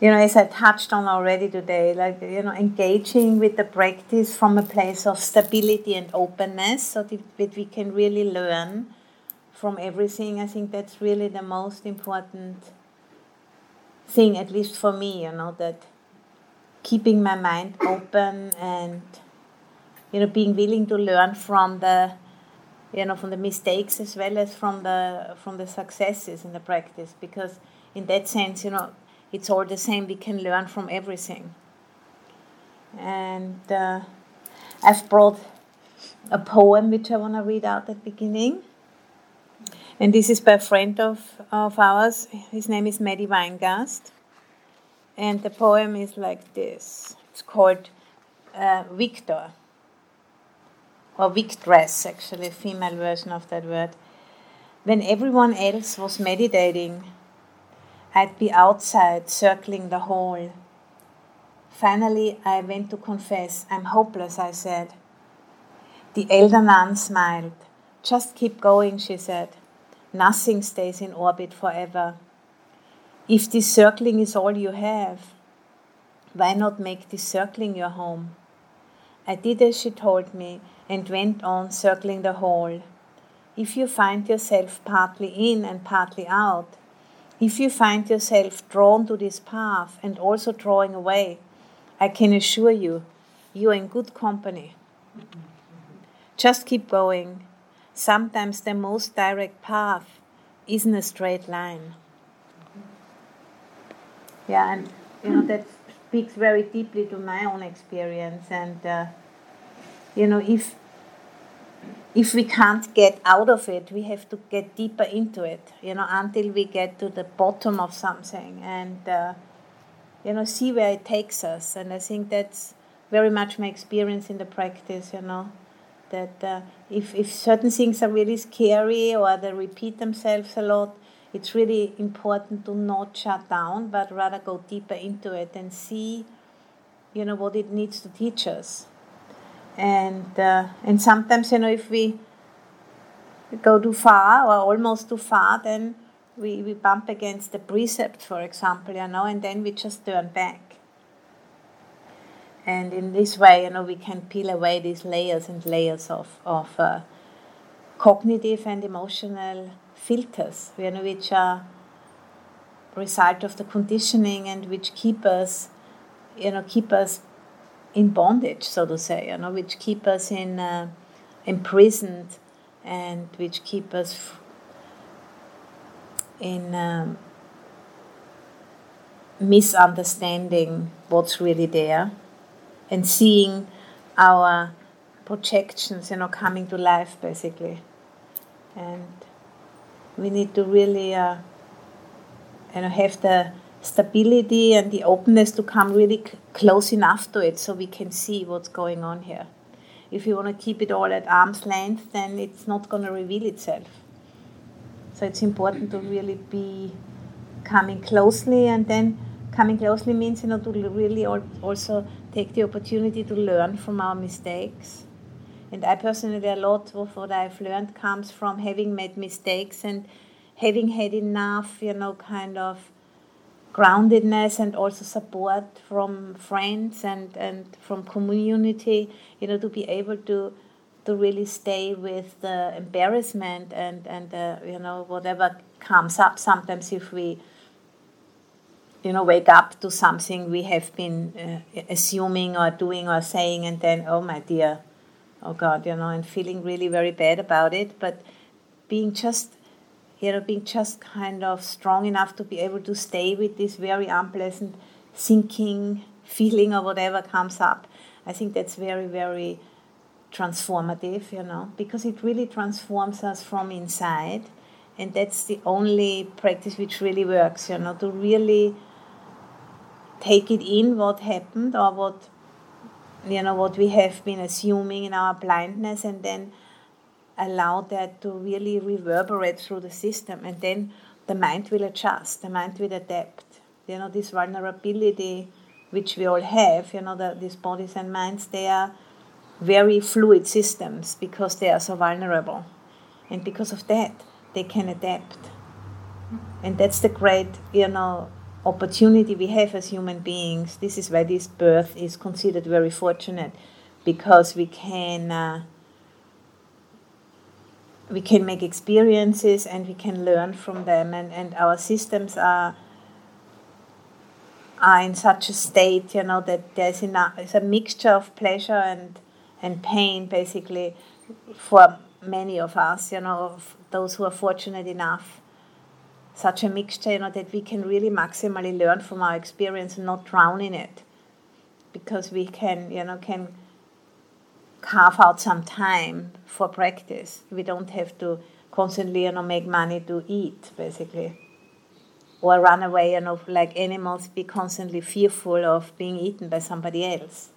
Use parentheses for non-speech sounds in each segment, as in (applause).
you know, as I touched on already today, like, you know, engaging with the practice from a place of stability and openness so that we can really learn from everything. I think that's really the most important thing, at least for me, you know, that keeping my mind open and, you know, being willing to learn from the, you know, from the mistakes as well as from the, from the successes in the practice because in that sense, you know, it's all the same. We can learn from everything. And uh, I've brought a poem which I want to read out at the beginning. And this is by a friend of, of ours. His name is Matty Weingast. And the poem is like this it's called uh, Victor, or Victress, actually, female version of that word. When everyone else was meditating, I'd be outside circling the hall. Finally, I went to confess. I'm hopeless, I said. The elder nun smiled. Just keep going, she said. Nothing stays in orbit forever. If this circling is all you have, why not make this circling your home? I did as she told me and went on circling the hall. If you find yourself partly in and partly out, if you find yourself drawn to this path and also drawing away, I can assure you, you are in good company. Just keep going. Sometimes the most direct path isn't a straight line. Yeah, and you know that speaks very deeply to my own experience. And uh, you know, if if we can't get out of it, we have to get deeper into it, you know, until we get to the bottom of something and, uh, you know, see where it takes us. And I think that's very much my experience in the practice, you know, that uh, if, if certain things are really scary or they repeat themselves a lot, it's really important to not shut down, but rather go deeper into it and see, you know, what it needs to teach us and uh, and sometimes you know if we go too far or almost too far then we, we bump against the precept for example you know and then we just turn back. And in this way you know we can peel away these layers and layers of, of uh, cognitive and emotional filters you know which are result of the conditioning and which keep us you know keep us in bondage, so to say, you know, which keep us in uh, imprisoned and which keep us f- in um, misunderstanding what's really there and seeing our projections, you know, coming to life basically. And we need to really, uh, you know, have the stability and the openness to come really c- close enough to it so we can see what's going on here. If you want to keep it all at arm's length, then it's not going to reveal itself. So it's important to really be coming closely, and then coming closely means you know to really also take the opportunity to learn from our mistakes. And I personally, a lot of what I've learned comes from having made mistakes and having had enough, you know, kind of groundedness and also support from friends and, and from community, you know, to be able to to really stay with the embarrassment and and you know whatever comes up. Sometimes if we you know wake up to something we have been uh, assuming or doing or saying, and then oh my dear, oh God, you know, and feeling really very bad about it, but being just you know, being just kind of strong enough to be able to stay with this very unpleasant thinking, feeling, or whatever comes up. I think that's very, very transformative, you know, because it really transforms us from inside. And that's the only practice which really works, you know, to really take it in what happened or what, you know, what we have been assuming in our blindness and then allow that to really reverberate through the system and then the mind will adjust the mind will adapt. You know this vulnerability which we all have you know the, these bodies and minds they are very fluid systems because they are so vulnerable. And because of that they can adapt. And that's the great you know opportunity we have as human beings. This is why this birth is considered very fortunate, because we can uh, we can make experiences and we can learn from them, and, and our systems are are in such a state, you know, that there's enough, it's a mixture of pleasure and and pain, basically, for many of us, you know, those who are fortunate enough. Such a mixture, you know, that we can really maximally learn from our experience and not drown in it, because we can, you know, can carve out some time for practice. We don't have to constantly, you know, make money to eat, basically, or run away, you know, like animals, be constantly fearful of being eaten by somebody else.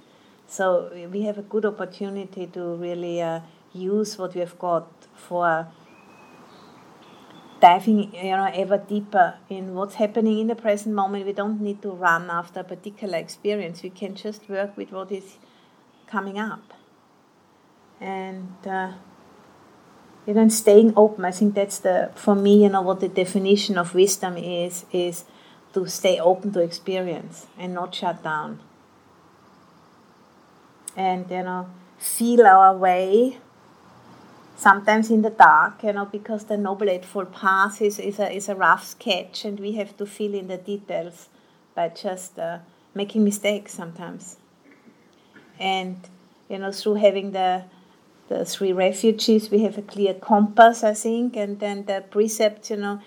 So we have a good opportunity to really uh, use what we have got for diving you know ever deeper in what's happening in the present moment we don't need to run after a particular experience we can just work with what is coming up and uh, you know staying open i think that's the for me you know what the definition of wisdom is is to stay open to experience and not shut down and you know feel our way sometimes in the dark, you know, because the Noble Eightfold Path is, is, a, is a rough sketch and we have to fill in the details by just uh, making mistakes sometimes. And, you know, through having the, the three refugees, we have a clear compass, I think, and then the precept, you know,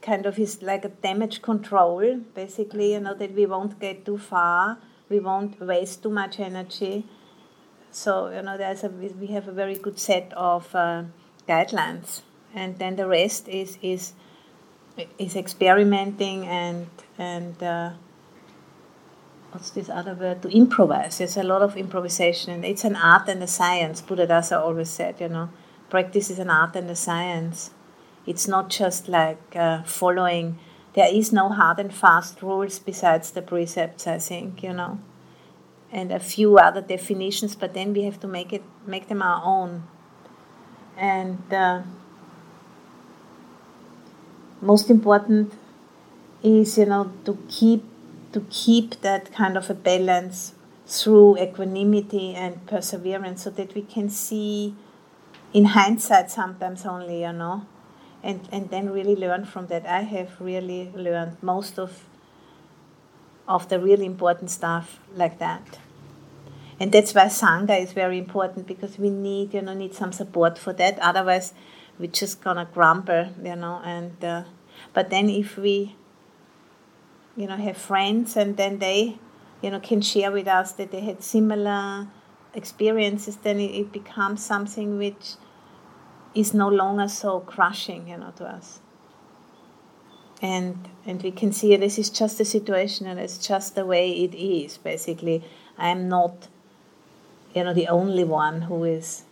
kind of is like a damage control, basically, you know, that we won't get too far, we won't waste too much energy. So you know, there's a we have a very good set of uh, guidelines, and then the rest is is is experimenting and and uh, what's this other word to improvise. There's a lot of improvisation, and it's an art and a science. Buddhadasa always said, you know, practice is an art and a science. It's not just like uh, following. There is no hard and fast rules besides the precepts. I think you know and a few other definitions, but then we have to make it make them our own. And uh, most important is you know to keep to keep that kind of a balance through equanimity and perseverance, so that we can see in hindsight sometimes only you know, and and then really learn from that. I have really learned most of of the really important stuff like that. And that's why Sangha is very important because we need, you know, need some support for that. Otherwise, we're just gonna grumble, you know. And uh, but then if we, you know, have friends and then they, you know, can share with us that they had similar experiences, then it, it becomes something which is no longer so crushing, you know, to us. And and we can see this is just a situation and it's just the way it is basically. I'm not you know the only one who is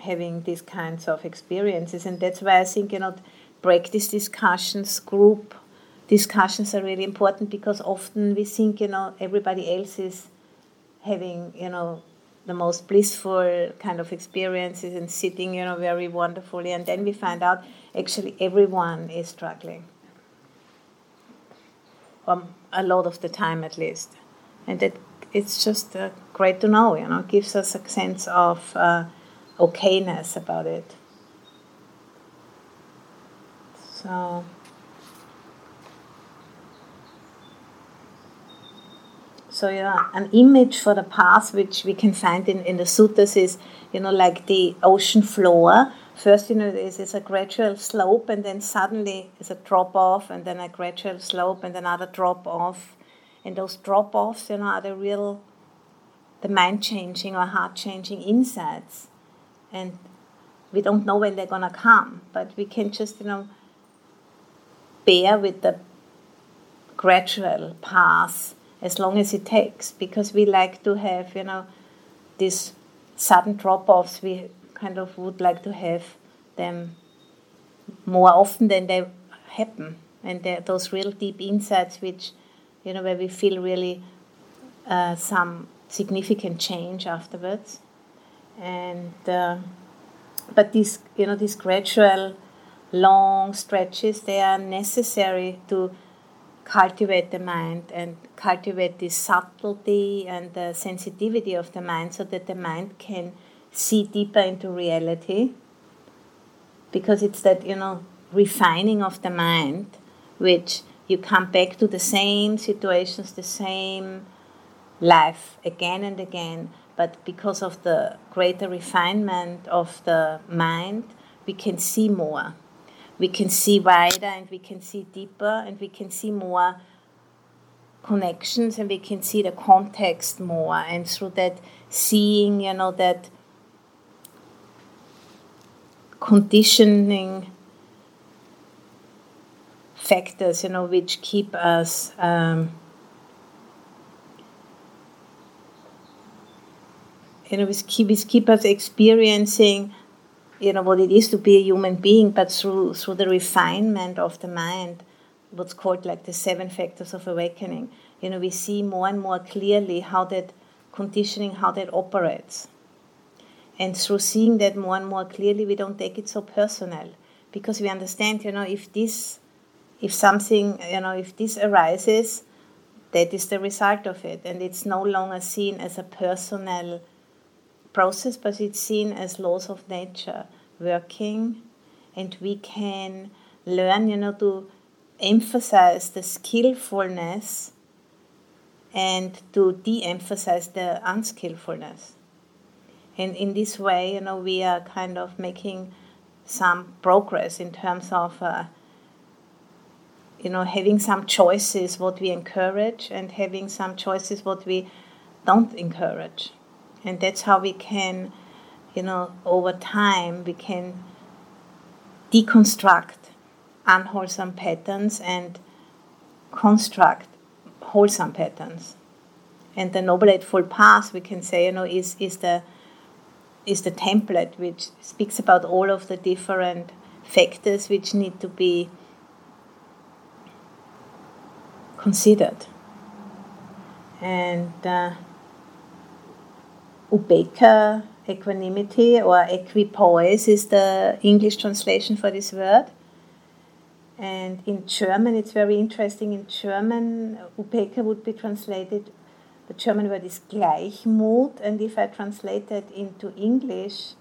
having these kinds of experiences. And that's why i think you know practice discussions group discussions are really important because often we think you know everybody else is having you know the most blissful kind of experiences and sitting you know very wonderfully and then we find out actually everyone is struggling um, a lot of the time at least and that it's just uh, great to know, you know, it gives us a sense of uh, okayness about it. So. So yeah, an image for the path which we can find in, in the suttas is, you know, like the ocean floor. First, you know, there's, there's a gradual slope, and then suddenly there's a drop off, and then a gradual slope, and another drop off and those drop offs, you know, are the real, the mind changing or heart changing insights. And we don't know when they're going to come, but we can just, you know, bear with the gradual path as long as it takes because we like to have, you know, these sudden drop offs. We kind of would like to have them more often than they happen. And those real deep insights which you know, where we feel really uh, some significant change afterwards. And uh, but these, you know, these gradual, long stretches, they are necessary to cultivate the mind and cultivate the subtlety and the sensitivity of the mind so that the mind can see deeper into reality. Because it's that you know refining of the mind which you come back to the same situations the same life again and again but because of the greater refinement of the mind we can see more we can see wider and we can see deeper and we can see more connections and we can see the context more. And through that seeing you know that conditioning factors, you know, which keep us um, you know, keep, which keep us experiencing, you know, what it is to be a human being, but through through the refinement of the mind, what's called like the seven factors of awakening. You know, we see more and more clearly how that conditioning, how that operates. And through seeing that more and more clearly, we don't take it so personal because we understand, you know, if this, if something, you know, if this arises, that is the result of it. And it's no longer seen as a personal process, but it's seen as laws of nature working. And we can learn, you know, to emphasize the skillfulness and to de emphasize the unskillfulness. And in this way, you know, we are kind of making some progress in terms of, uh, you know, having some choices what we encourage and having some choices what we don't encourage. And that's how we can, you know, over time, we can deconstruct unwholesome patterns and construct wholesome patterns. And the Noble Eightfold Path, we can say, you know, is, is the is the template which speaks about all of the different factors which need to be considered. And uh, Upekkha, equanimity or equipoise is the English translation for this word. And in German, it's very interesting. In German, Upekkha would be translated the German word is Gleichmut, and if I translate that into English,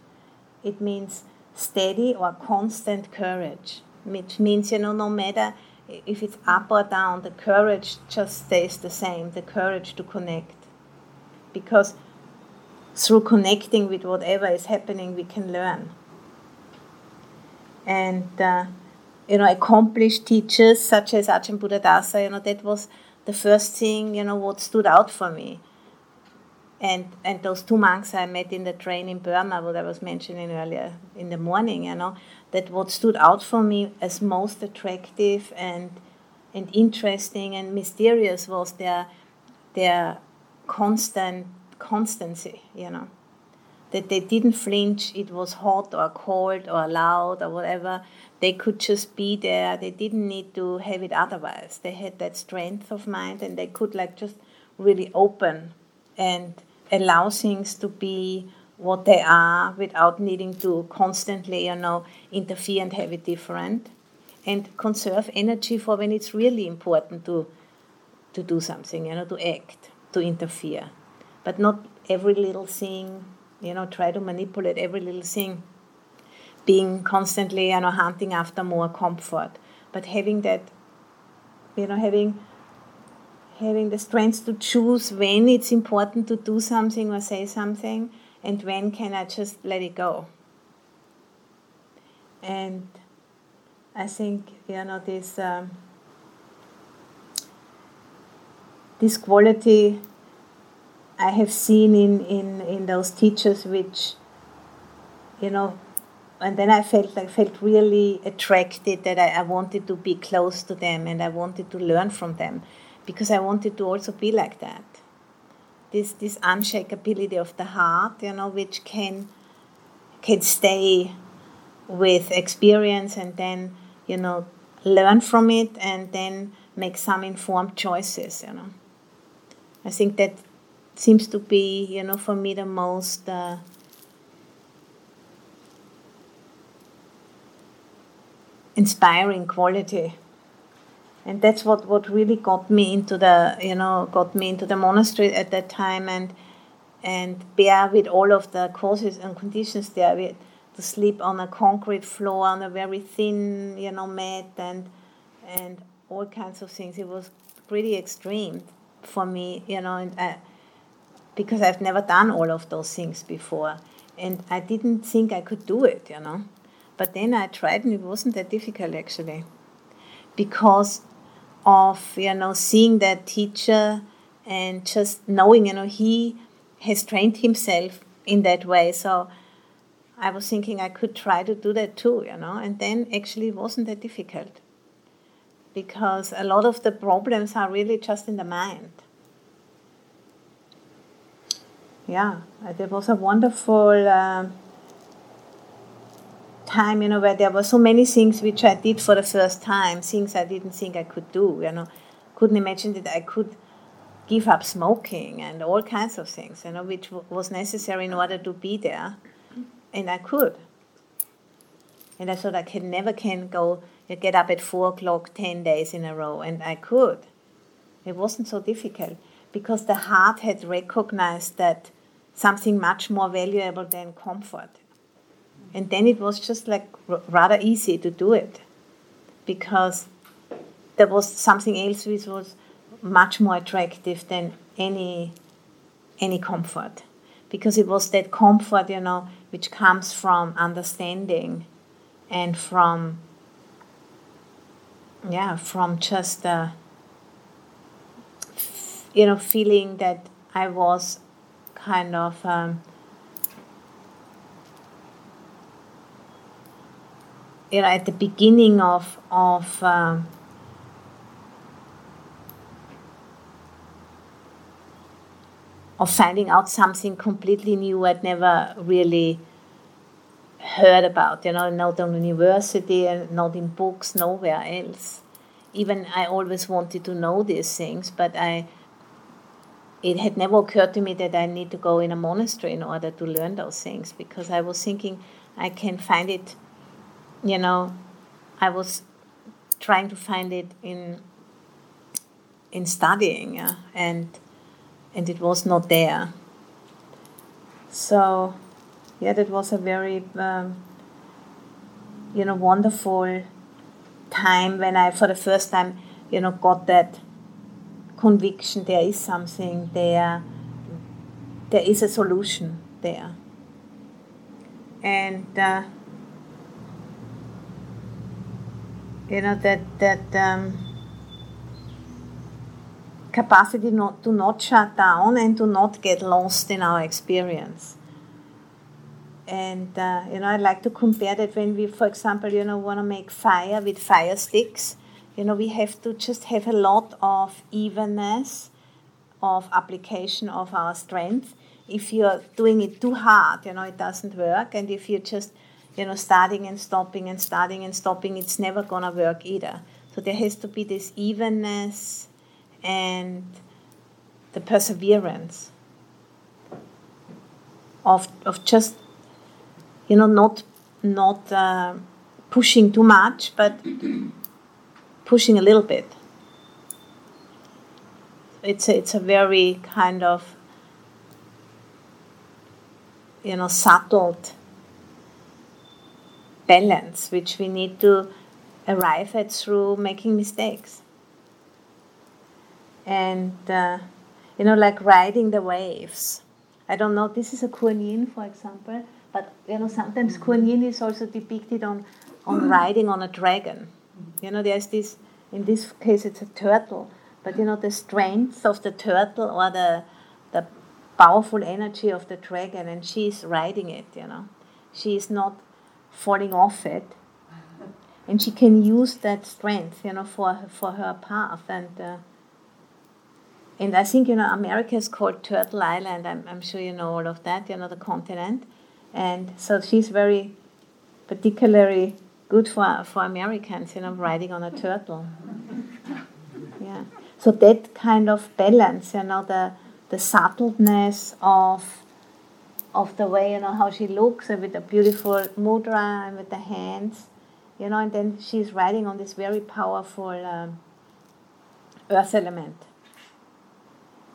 it means steady or constant courage, which means, you know, no matter if it's up or down, the courage just stays the same, the courage to connect. Because through connecting with whatever is happening, we can learn. And, uh, you know, accomplished teachers such as Ajahn Buddhadasa, you know, that was the first thing, you know, what stood out for me. And, and those two monks I met in the train in Burma, what I was mentioning earlier in the morning, you know, that what stood out for me as most attractive and, and interesting and mysterious was their, their constant constancy, you know. That they didn't flinch, it was hot or cold or loud or whatever, they could just be there. They didn't need to have it otherwise. They had that strength of mind and they could like just really open and allow things to be what they are without needing to constantly, you know, interfere and have it different. And conserve energy for when it's really important to to do something, you know, to act, to interfere. But not every little thing, you know, try to manipulate every little thing being constantly, you know, hunting after more comfort, but having that, you know, having having the strength to choose when it's important to do something or say something, and when can I just let it go. And I think you know this um, this quality I have seen in, in, in those teachers which you know and then I felt I felt really attracted that I, I wanted to be close to them and I wanted to learn from them because I wanted to also be like that. This this unshakability of the heart, you know, which can can stay with experience and then, you know, learn from it and then make some informed choices, you know. I think that seems to be, you know, for me the most uh, inspiring quality. And that's what, what really got me into the you know got me into the monastery at that time and and bear with all of the causes and conditions there to sleep on a concrete floor on a very thin you know mat and and all kinds of things. It was pretty extreme for me you know and I, because I've never done all of those things before. And I didn't think I could do it you know. But then I tried and it wasn't that difficult actually. Because of you know seeing that teacher and just knowing you know he has trained himself in that way. So i was thinking i could try to do that too you know. And then actually it wasn't that difficult. Because a lot of the problems are really just in the mind yeah it was a wonderful uh, time, you know, where there were so many things which I did for the first time, things I didn't think I could do, you know, couldn't imagine that I could give up smoking and all kinds of things, you know, which w- was necessary in order to be there, and I could. And I thought I can never can go get up at four o'clock ten days in a row, and I could. It wasn't so difficult because the heart had recognized that something much more valuable than comfort. And then it was just like r- rather easy to do it because there was something else which was much more attractive than any any comfort. Because it was that comfort you know which comes from understanding and from yeah from just uh, you know feeling that i was kind of um, you know, at the beginning of of um, of finding out something completely new I'd never really heard about. You know, not on university not in books, nowhere else. Even I always wanted to know these things, but I it had never occurred to me that I need to go in a monastery in order to learn those things because I was thinking I can find it you know, I was trying to find it in in studying, yeah, and and it was not there. So, yeah, that was a very um, you know wonderful time when I, for the first time, you know, got that conviction. There is something there. There is a solution there, and. Uh, you know that that um, capacity not to not shut down and to not get lost in our experience and uh, you know i like to compare that when we for example you know want to make fire with fire sticks you know we have to just have a lot of evenness of application of our strength if you're doing it too hard you know it doesn't work and if you're just you know, starting and stopping and starting and stopping, it's never to work either. So there has to be this evenness and the perseverance of, of just, you know, not, not uh, pushing too much, but pushing a little bit. It's a, it's a very kind of, you know, subtle balance which we need to arrive at through making mistakes. And, uh, you know, like riding the waves. I don't know, this is a Kuan Yin, for example, but, you know, sometimes Kuan Yin is also depicted on, on riding on a dragon. You know, there's this, in this case, it's a turtle, but, you know, the strength of the turtle or the, the powerful energy of the dragon, and she's riding it, you know. She is not falling off it. And she can use that strength you know for for her path and uh, and I think you know America is called Turtle Island. I'm, I'm sure you know all of that you know the continent. And so she's very particularly good for for Americans you know riding on a turtle yeah so that kind of balance you know the the subtleness of of the way, you know, how she looks and with the beautiful mudra and with the hands, you know, and then she's riding on this very powerful um, earth element.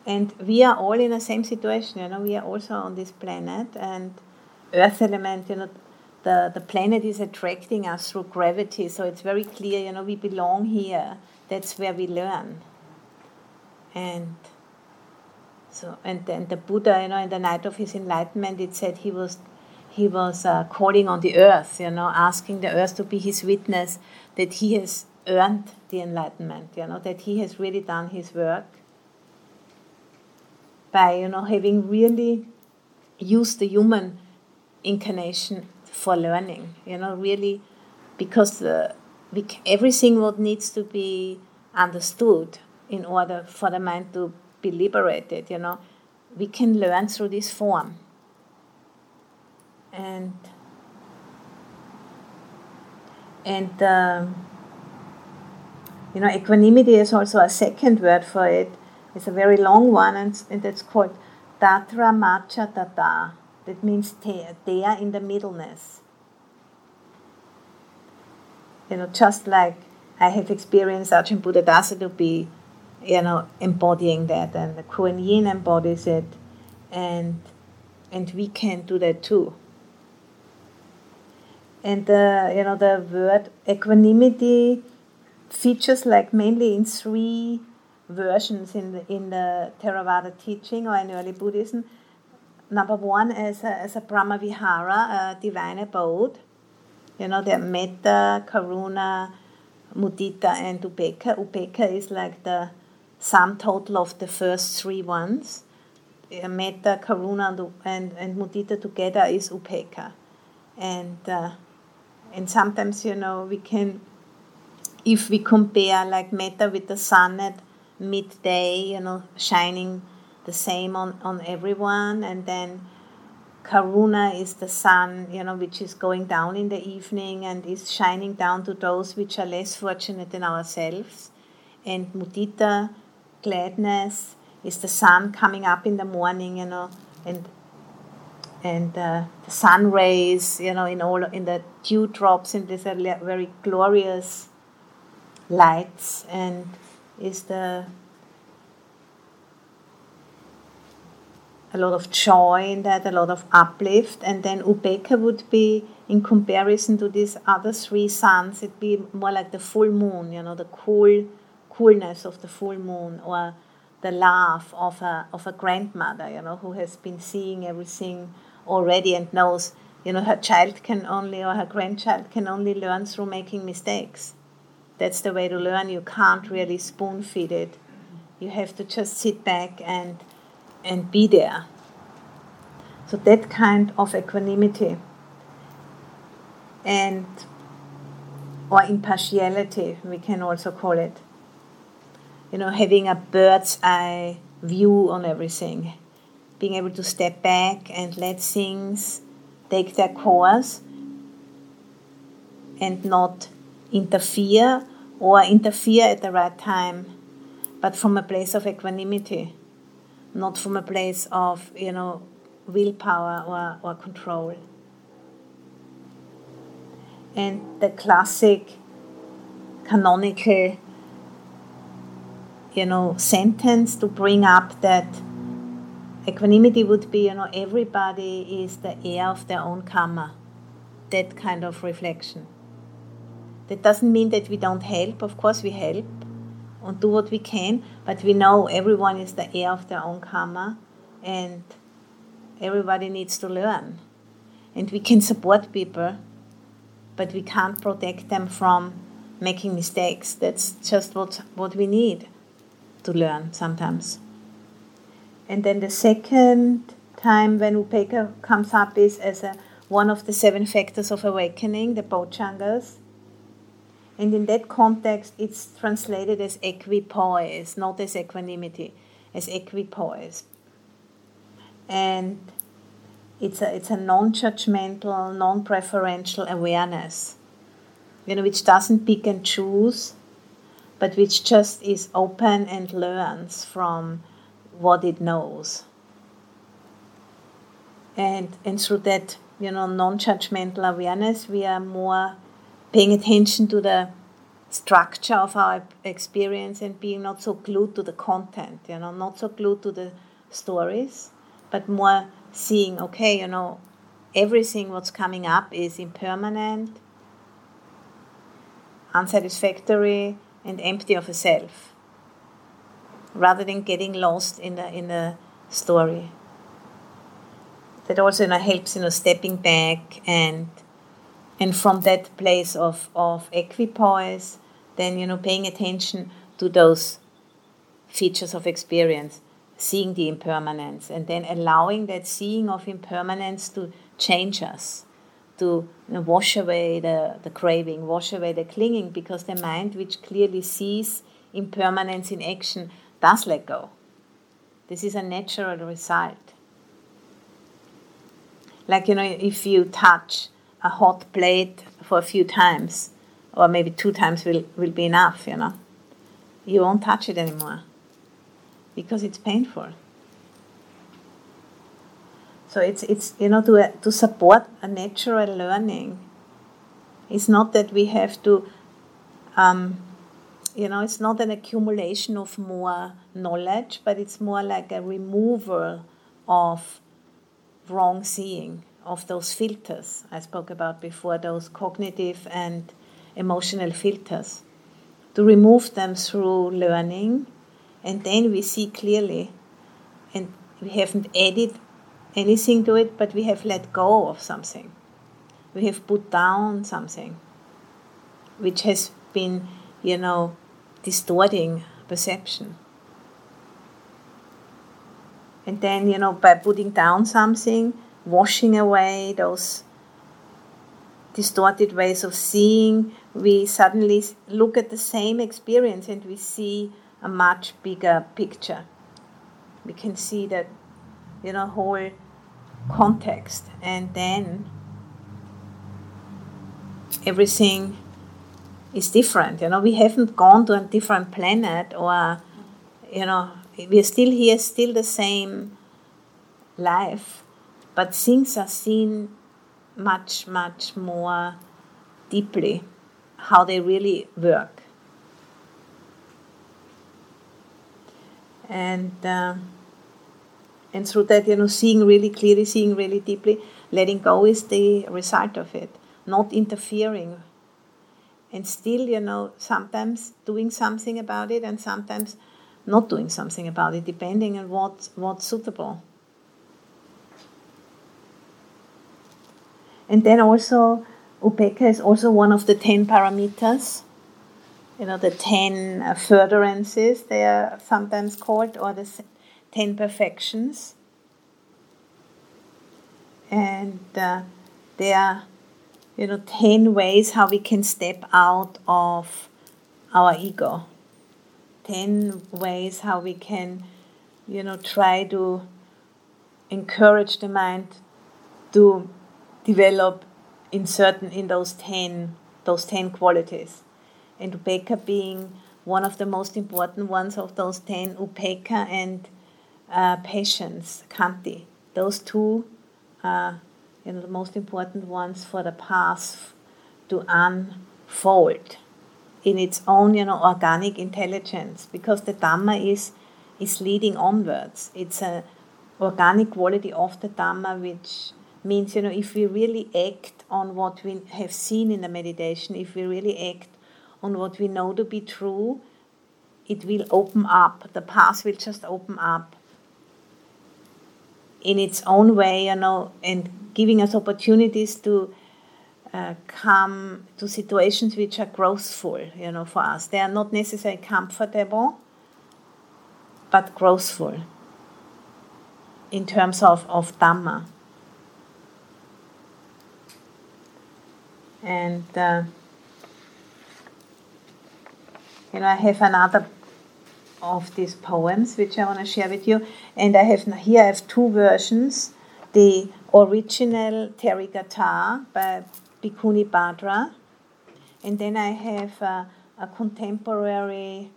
And we are all in the same situation, you know, we are also on this planet and earth element, you know, the, the planet is attracting us through gravity, so it's very clear, you know, we belong here. That's where we learn. And so, and then the Buddha, you know, in the night of his enlightenment, it said he was he was uh, calling on the earth, you know, asking the earth to be his witness that he has earned the enlightenment, you know, that he has really done his work by, you know, having really used the human incarnation for learning, you know, really, because uh, everything what needs to be understood in order for the mind to be liberated, you know, we can learn through this form and and um, you know equanimity is also a second word for it. It's a very long one, and, and it's called tatramajjhattatā. That means there in the middleness. You know, just like I have experienced Ajahn Buddhadasa to be, you know, embodying that, and the Kuan Yin embodies it, and and we can do that too and the you know the word equanimity features like mainly in three versions in the in the Theravada teaching or in early Buddhism. Number one is a, is a Brahma Vihara, a divine abode. You know, are Metta, Karuna, Mudita, and Upekkha. Upekkha is like the sum total of the first three ones. Metta, Karuna, and, and, Mudita together is Upekkha. And uh, and sometimes you know we can if we compare like metta with the sun at midday you know shining the same on, on everyone and then karuna is the sun you know which is going down in the evening and is shining down to those which are less fortunate than ourselves. And mudita gladness is the sun coming up in the morning you know and and uh, the sun rays, you know, in all in the dew drops in these very glorious lights, and is the a lot of joy in that, a lot of uplift, and then Upekkha would be in comparison to these other three suns, it'd be more like the full moon, you know, the cool coolness of the full moon, or the laugh of a of a grandmother, you know, who has been seeing everything already and knows, you know, her child can only or her grandchild can only learn through making mistakes. That's the way to learn. You can't really spoon feed it. You have to just sit back and and be there. So that kind of equanimity and or impartiality, we can also call it. You know, having a bird's eye view on everything being able to step back and let things take their course and not interfere or interfere at the right time, but from a place of equanimity, not from a place of, you know, willpower or, or control. And the classic canonical, you know, sentence to bring up that Equanimity would be, you know, everybody is the heir of their own karma. That kind of reflection. That doesn't mean that we don't help. Of course, we help and do what we can, but we know everyone is the heir of their own karma and everybody needs to learn. And we can support people, but we can't protect them from making mistakes. That's just what, what we need to learn sometimes. And then the second time when Upekkha comes up is as a, one of the seven factors of awakening, the Bojjhangas. And in that context, it's translated as equipoise, not as equanimity, as equipoise. And it's a, it's a non judgmental, non preferential awareness, you know, which doesn't pick and choose, but which just is open and learns from what it knows. And, and through that, you know, non-judgmental awareness, we are more paying attention to the structure of our experience and being not so glued to the content, you know, not so glued to the stories, but more seeing, okay, you know, everything what's coming up is impermanent, unsatisfactory, and empty of a self, rather than getting lost in the in the story. That also you know, helps you know stepping back and and from that place of, of equipoise, then you know paying attention to those features of experience, seeing the impermanence, and then allowing that seeing of impermanence to change us, to you know, wash away the, the craving, wash away the clinging, because the mind, which clearly sees impermanence in action, does let go. This is a natural result. Like, you know, if you touch a hot plate for a few times, or maybe two times will, will be enough, you know. You won't touch it anymore because it's painful. So it's, it's you know, to, to support a natural learning, it's not that we have to, um, you know, it's not an accumulation of more knowledge, but it's more like a removal of wrong seeing of those filters I spoke about before, those cognitive and emotional filters, to remove them through learning, and then we see clearly, and we haven't added anything to it, but we have let go of something. We have put down something which has been, you know, distorting perception. And then, you know, by putting down something, washing away those distorted ways of seeing, we suddenly look at the same experience and we see a much bigger picture. We can see that, you know, whole context, and then everything is different. You know, we haven't gone to a different planet, or, you know, we're still here, still the same life but things are seen much, much more deeply, how they really work. And uh, and through that, you know, seeing really clearly, seeing really deeply, letting go is the result of it, not interfering. And still, you know, sometimes doing something about it and sometimes not doing something about it, depending on what, what's suitable. And then also, Upekkha is also one of the 10 paramitas. You know, the 10 uh, furtherances, they are sometimes called, or the 10 perfections. And uh, there are, you know, 10 ways how we can step out of our ego. 10 ways how we can, you know, try to encourage the mind to develop in certain in those 10 those 10 qualities. And upekkha being one of the most important ones of those 10 upekkha and uh, patience khanti. Those two are you know the most important ones for the path to unfold in its own you know organic intelligence. Because the dhamma is is leading onwards. It's a organic quality of the dhamma which means, you know, if we really act on what we have seen in the meditation, if we really act on what we know to be true, it will open up, the path will just open up in its own way, you know, and giving us opportunities to uh, come to situations which are growthful, you know, for us. They are not necessarily comfortable, but growthful in terms of, of Dhamma. And uh, you know I have another of these poems which I want to share with you, and I have here I have two versions: the original Therigatha by Bhikkhuni Bhadra, and then I have uh, a contemporary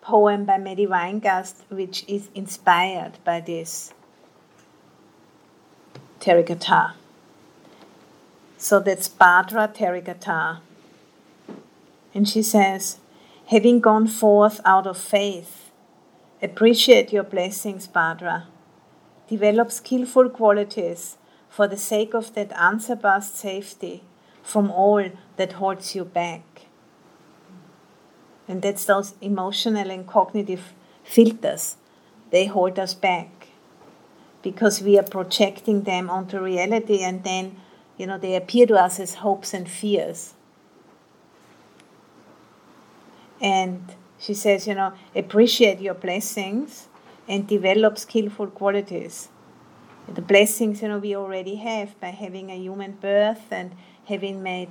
poem by Matty Weingast, which is inspired by this Therigatha. So that's Bhadra Therigatha. And she says, having gone forth out of faith, appreciate your blessings, Bhadra. Develop skillful qualities for the sake of that unsurpassed safety from all that holds you back. And that's those emotional and cognitive filters. They hold us back because we are projecting them onto reality and then, you know, they appear to us as hopes and fears. And she says, you know, appreciate your blessings and develop skillful qualities. The blessings, you know, we already have by having a human birth and having made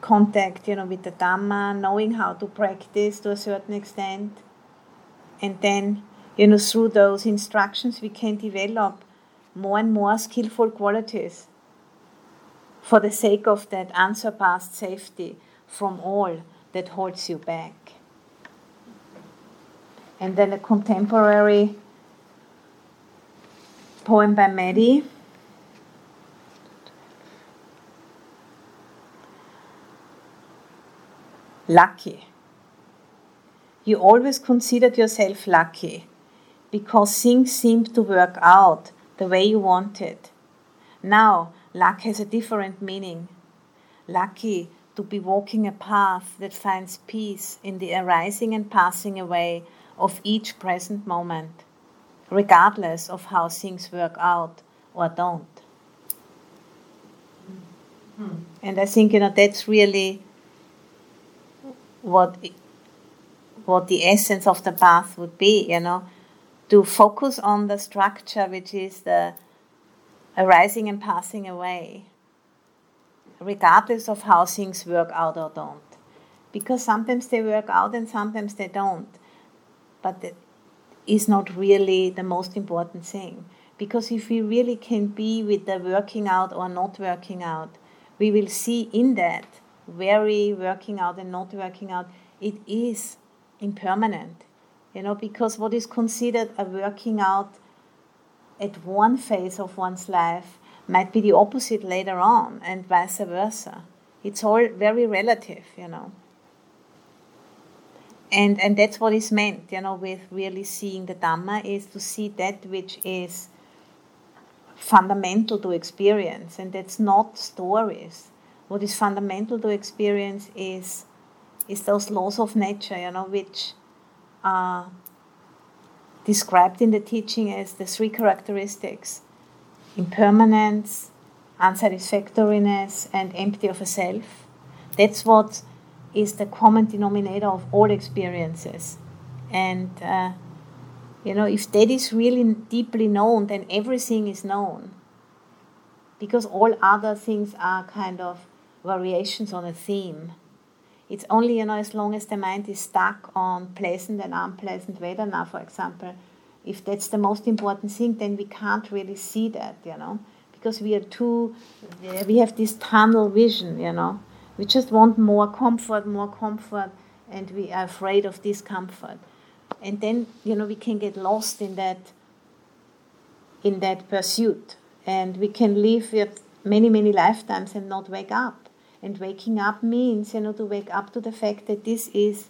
contact, you know, with the Dhamma, knowing how to practice to a certain extent. And then, you know, through those instructions, we can develop more and more skillful qualities for the sake of that unsurpassed safety from all that holds you back. And then a contemporary poem by Matty lucky. You always considered yourself lucky because things seemed to work out the way you wanted. Now, luck has a different meaning. Lucky to be walking a path that finds peace in the arising and passing away of each present moment, regardless of how things work out or don't. Mm-hmm. And I think, you know, that's really what what the essence of the path would be, you know, to focus on the structure which is the arising and passing away, regardless of how things work out or don't. Because sometimes they work out and sometimes they don't. But it is not really the most important thing. Because if we really can be with the working out or not working out, we will see in that very working out and not working out, it is impermanent. You know, because what is considered a working out at one phase of one's life might be the opposite later on, and vice versa. It's all very relative, you know. And, and that's what is meant, you know, with really seeing the Dhamma, is to see that which is fundamental to experience, and that's not stories what is fundamental to experience is is those laws of nature, you know, which are described in the teaching as the three characteristics impermanence, unsatisfactoriness, and empty of a self. That's what is the common denominator of all experiences. And, uh, you know, if that is really deeply known, then everything is known. Because all other things are kind of variations on a theme. It's only, you know, as long as the mind is stuck on pleasant and unpleasant weather now, for example, if that's the most important thing, then we can't really see that, you know, because we are too, we have this tunnel vision, you know. We just want more comfort, more comfort, and we are afraid of discomfort. And then, you know, we can get lost in that, in that pursuit, and we can live with many, many lifetimes and not wake up. And waking up means, you know, to wake up to the fact that this is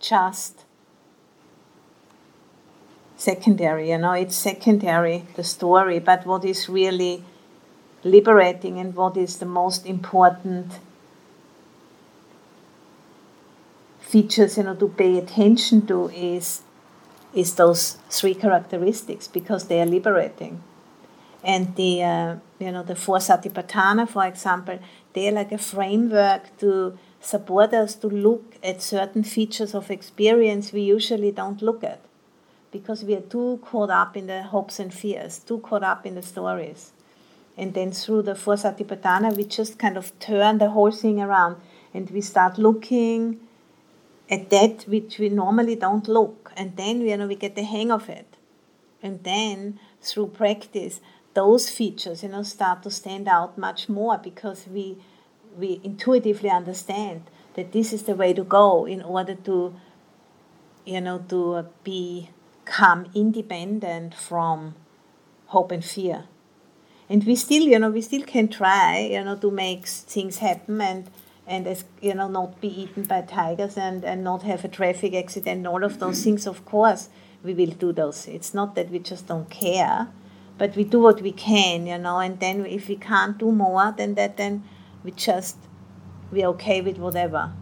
just secondary, you know, it's secondary, the story, but what is really liberating and what is the most important features, you know, to pay attention to is is those three characteristics because they are liberating. And the uh, you know the four satipatthana, for example, they're like a framework to support us to look at certain features of experience we usually don't look at because we are too caught up in the hopes and fears, too caught up in the stories. And then through the four satipatthana, we just kind of turn the whole thing around and we start looking at that which we normally don't look. And then you know, we get the hang of it. And then through practice, those features, you know, start to stand out much more because we we intuitively understand that this is the way to go in order to, you know, to become independent from hope and fear. And we still, you know, we still can try, you know, to make things happen and and as you know not be eaten by tigers and, and not have a traffic accident and all of those things of course we will do those it's not that we just don't care but we do what we can you know and then if we can't do more than that then we just we're okay with whatever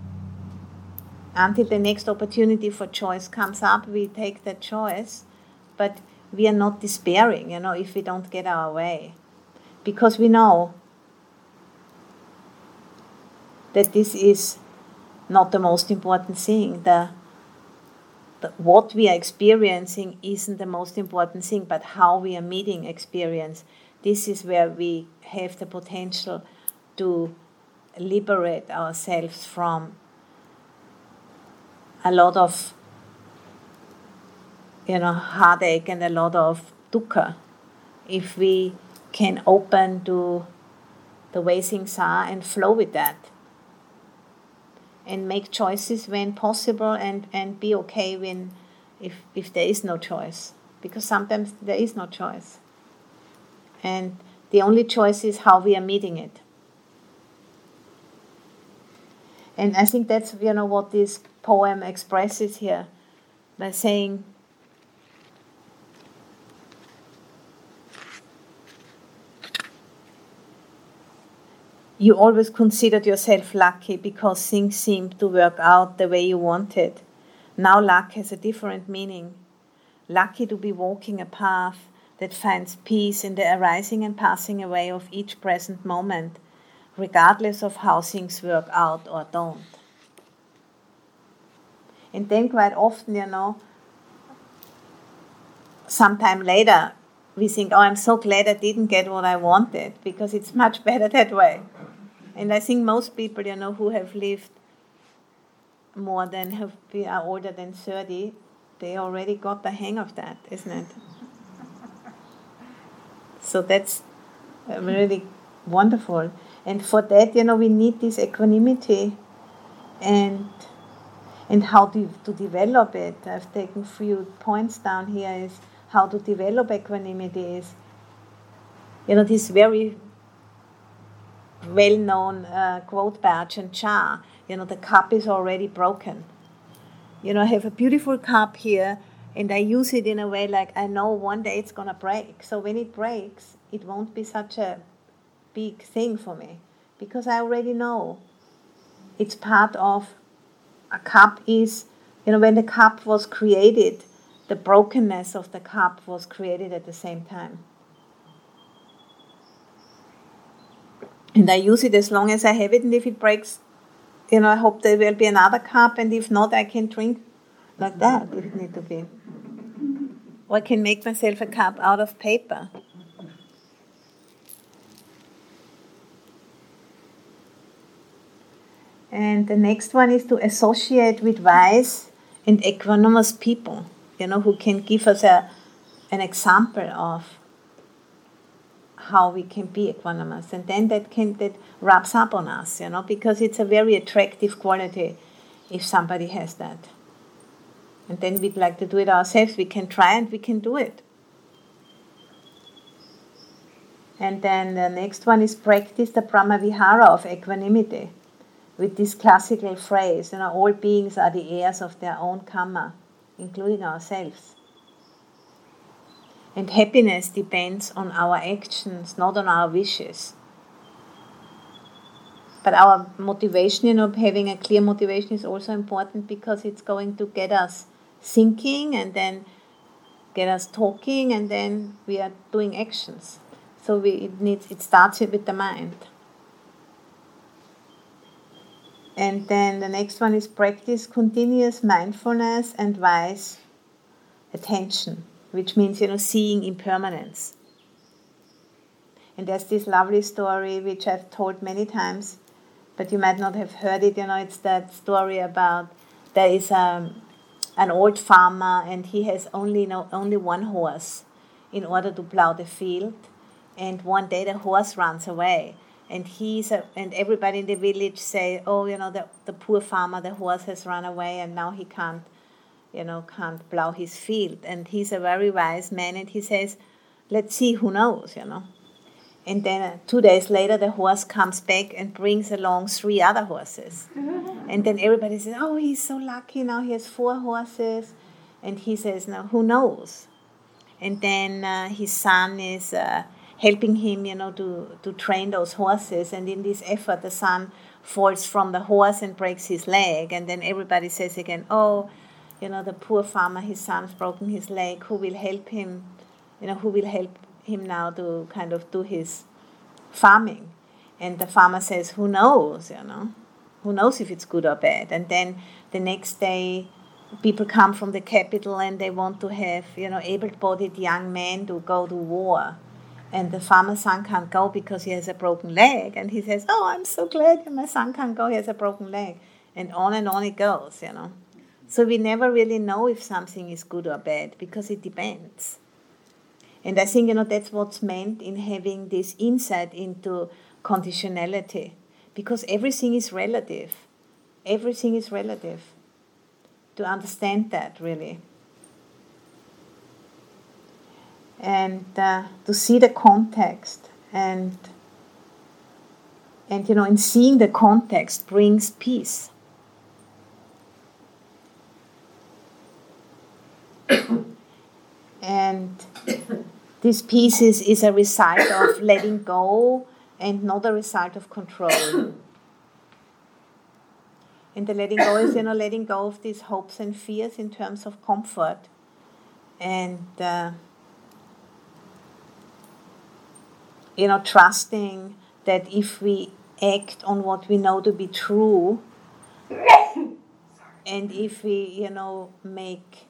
until the next opportunity for choice comes up we take that choice but we are not despairing you know if we don't get our way because we know that this is not the most important thing. The, what we are experiencing isn't the most important thing, but how we are meeting experience. This is where we have the potential to liberate ourselves from a lot of you know heartache and a lot of dukkha if we can open to the way things are and flow with that and make choices when possible and, and be okay when if, if there is no choice. Because sometimes there is no choice. And the only choice is how we are meeting it. And i think that's you know what this poem expresses here by saying you always considered yourself lucky because things seemed to work out the way you wanted. Now luck has a different meaning. Lucky to be walking a path that finds peace in the arising and passing away of each present moment, regardless of how things work out or don't. And then, quite often, you know, sometime later, we think, oh, I'm so glad I didn't get what I wanted because it's much better that way. And I think most people, you know, who have lived more than have been are older than 30, they already got the hang of that, isn't it? so that's um, really wonderful. And for that, you know, we need this equanimity and and how to, to develop it. I've taken a few points down here is how to develop equanimity is you know this very well-known uh, quote by Ajahn Chah, you know, the cup is already broken. You know, I have a beautiful cup here, and I use it in a way like I know one day it's gonna break. So when it breaks, it won't be such a big thing for me because I already know it's part of a cup is you know when the cup was created the brokenness of the cup was created at the same time and I use it as long as I have it. And if it breaks, you know, I hope there will be another cup. And if not, I can drink like that if it need to be. Or I can make myself a cup out of paper. And the next one is to associate with wise and equanimous people, you know, who can give us a, an example of how we can be equanimous and then that can that wraps up on us you know because it's a very attractive quality if somebody has that. And then we'd like to do it ourselves. We can try and we can do it. And then the next one is practice the brahmavihara of equanimity with this classical phrase you know all beings are the heirs of their own karma including ourselves and happiness depends on our actions, not on our wishes. But our motivation, you know, having a clear motivation is also important because it's going to get us thinking and then get us talking and then we are doing actions. So we, it needs it starts with the mind. And then the next one is practice continuous mindfulness and wise attention which means, you know, seeing impermanence. And there's this lovely story which I've told many times, but you might not have heard it. You know, it's that story about there is a, an old farmer and he has only you know, only one horse in order to plow the field. And one day the horse runs away, and he's a, and everybody in the village say, "Oh, you know, the the poor farmer, the horse has run away, and now he can't you know, can't plow his field. And he's a very wise man, and he says, let's see who knows, you know. And then uh, two days later, the horse comes back and brings along three other horses. (laughs) and then everybody says, Oh, he's so lucky now, he has four horses. And he says, Now, who knows? And then uh, his son is uh, helping him, you know, to, to train those horses. And in this effort, the son falls from the horse and breaks his leg. And then everybody says again, Oh, you know, the poor farmer, his son's broken his leg, who will help him, you know, who will help him now to kind of do his farming. And the farmer says, Who knows, you know? Who knows if it's good or bad? And then the next day, people come from the capital and they want to have, you know, able bodied young men to go to war. And the farmer's son can't go because he has a broken leg. And he says, Oh, I'm so glad my son can't go, he has a broken leg. And on and on it goes, you know. So we never really know if something is good or bad because it depends. And I think you know that's what's meant in having this insight into conditionality, because everything is relative. Everything is relative. To understand that really, and uh, to see the context and and you know in seeing the context brings peace. and this peace is, is a result of (coughs) letting go and not a result of control. (coughs) and the letting go is, you know, letting go of these hopes and fears in terms of comfort. And, uh, you know, trusting that if we act on what we know to be true, (coughs) and if we, you know, make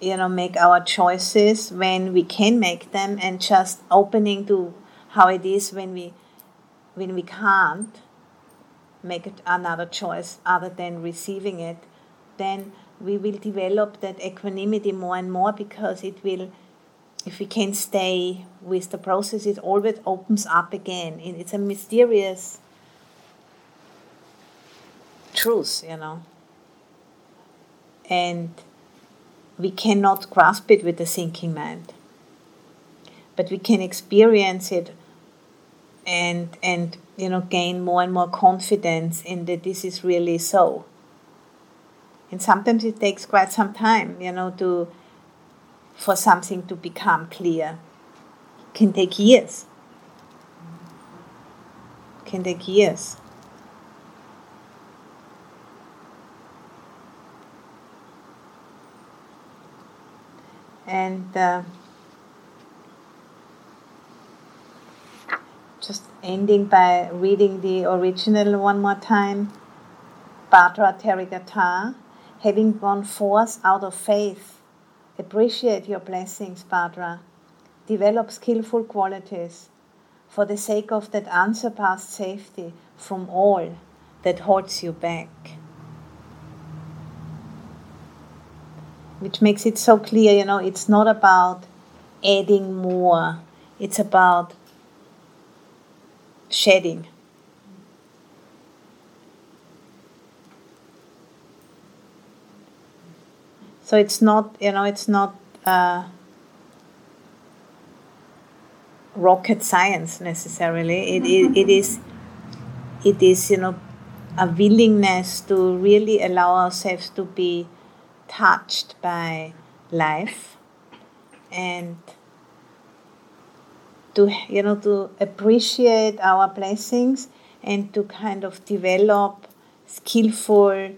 you know make our choices when we can make them and just opening to how it is when we when we can't make another choice other than receiving it then we will develop that equanimity more and more because it will if we can stay with the process it always opens up again. And it's a mysterious truth you know. And we cannot grasp it with the thinking mind. But we can experience it and and you know gain more and more confidence in that this is really so. And sometimes it takes quite some time, you know, to for something to become clear. It can take years. It can take years. And uh, just ending by reading the original one more time. Bhadra Therigatha, having gone forth out of faith, appreciate your blessings, Bhadra. Develop skillful qualities for the sake of that unsurpassed safety from all that holds you back. Which makes it so clear, you know, it's not about adding more, it's about shedding. So it's not, you know, it's not uh, rocket science necessarily. It, it, it is, it is, you know, a willingness to really allow ourselves to be touched by life and to you know to appreciate our blessings and to kind of develop skillful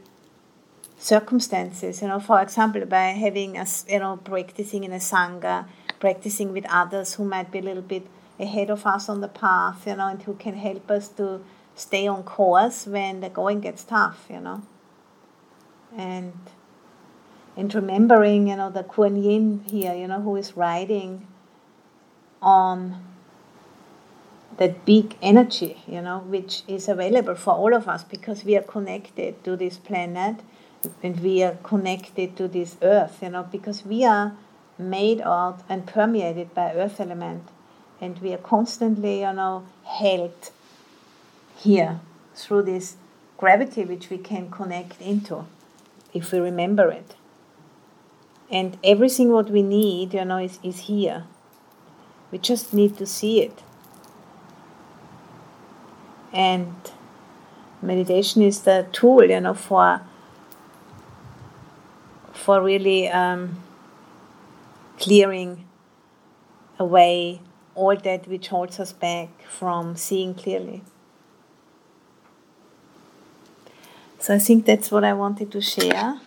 circumstances you know for example by having us you know practicing in a sangha practicing with others who might be a little bit ahead of us on the path you know and who can help us to stay on course when the going gets tough you know. And and remembering, you know, the Kuan Yin here, you know, who is riding on that big energy, you know, which is available for all of us because we are connected to this planet and we are connected to this earth, you know, because we are made out and permeated by earth element and we are constantly, you know, held here through this gravity which we can connect into if we remember it And everything what we need, you know, is, is here. We just need to see it. And meditation is the tool, you know, for for really um, clearing away all that which holds us back from seeing clearly. So I think that's what I wanted to share.